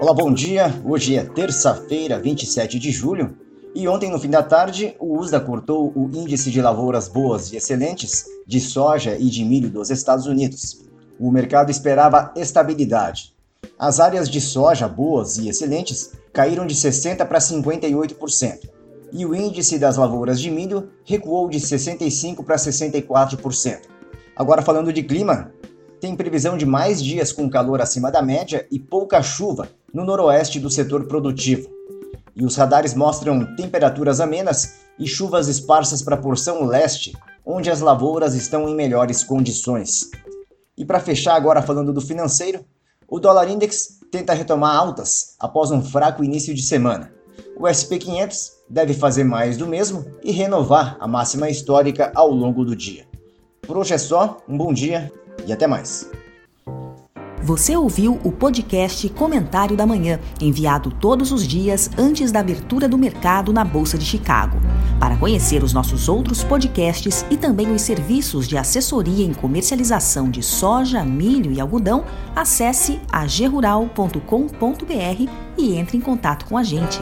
Olá, bom dia. Hoje é terça-feira, 27 de julho, e ontem, no fim da tarde, o USDA cortou o índice de lavouras boas e excelentes de soja e de milho dos Estados Unidos. O mercado esperava estabilidade. As áreas de soja boas e excelentes caíram de 60% para 58%, e o índice das lavouras de milho recuou de 65% para 64%. Agora, falando de clima, tem previsão de mais dias com calor acima da média e pouca chuva no noroeste do setor produtivo. E os radares mostram temperaturas amenas e chuvas esparsas para a porção leste, onde as lavouras estão em melhores condições. E para fechar agora falando do financeiro, o dólar index tenta retomar altas após um fraco início de semana. O SP500 deve fazer mais do mesmo e renovar a máxima histórica ao longo do dia. Por hoje é só, um bom dia e até mais. Você ouviu o podcast Comentário da Manhã, enviado todos os dias antes da abertura do mercado na Bolsa de Chicago. Para conhecer os nossos outros podcasts e também os serviços de assessoria em comercialização de soja, milho e algodão, acesse agerural.com.br e entre em contato com a gente.